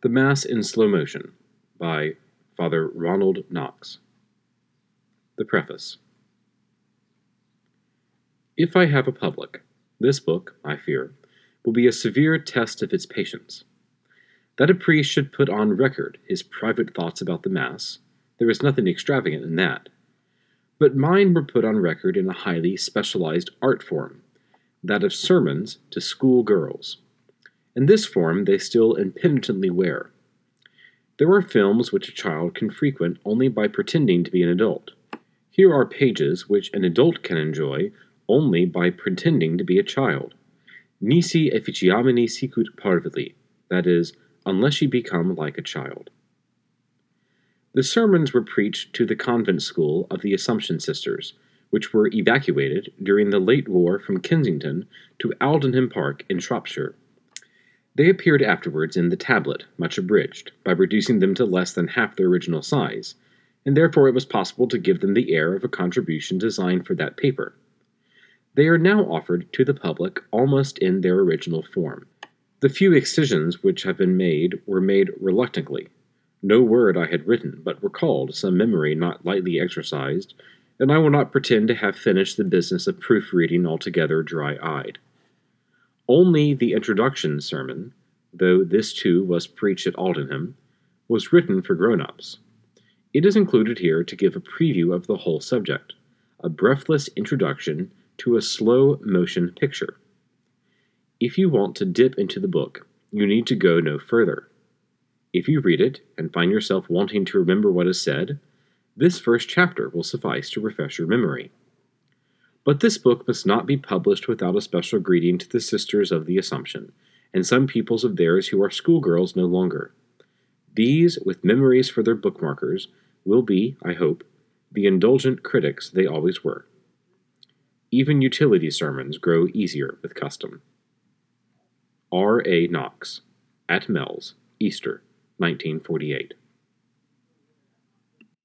The Mass in Slow Motion by Father Ronald Knox. The Preface If I have a public, this book, I fear, will be a severe test of its patience. That a priest should put on record his private thoughts about the Mass, there is nothing extravagant in that. But mine were put on record in a highly specialized art form, that of sermons to school girls and this form they still impenitently wear. There are films which a child can frequent only by pretending to be an adult. Here are pages which an adult can enjoy only by pretending to be a child. Nisi efficiamini sicut parvuli, that is, unless you become like a child. The sermons were preached to the convent school of the Assumption Sisters, which were evacuated during the late war from Kensington to Aldenham Park in Shropshire. They appeared afterwards in the tablet, much abridged, by reducing them to less than half their original size, and therefore it was possible to give them the air of a contribution designed for that paper. They are now offered to the public almost in their original form. The few excisions which have been made were made reluctantly. No word I had written but recalled some memory not lightly exercised, and I will not pretend to have finished the business of proofreading altogether dry eyed. Only the introduction sermon, though this too was preached at Aldenham, was written for grown ups. It is included here to give a preview of the whole subject, a breathless introduction to a slow motion picture. If you want to dip into the book, you need to go no further. If you read it and find yourself wanting to remember what is said, this first chapter will suffice to refresh your memory. But this book must not be published without a special greeting to the Sisters of the Assumption, and some pupils of theirs who are schoolgirls no longer. These, with memories for their bookmarkers, will be, I hope, the indulgent critics they always were. Even utility sermons grow easier with custom. R. A. Knox, at Mells, Easter, 1948.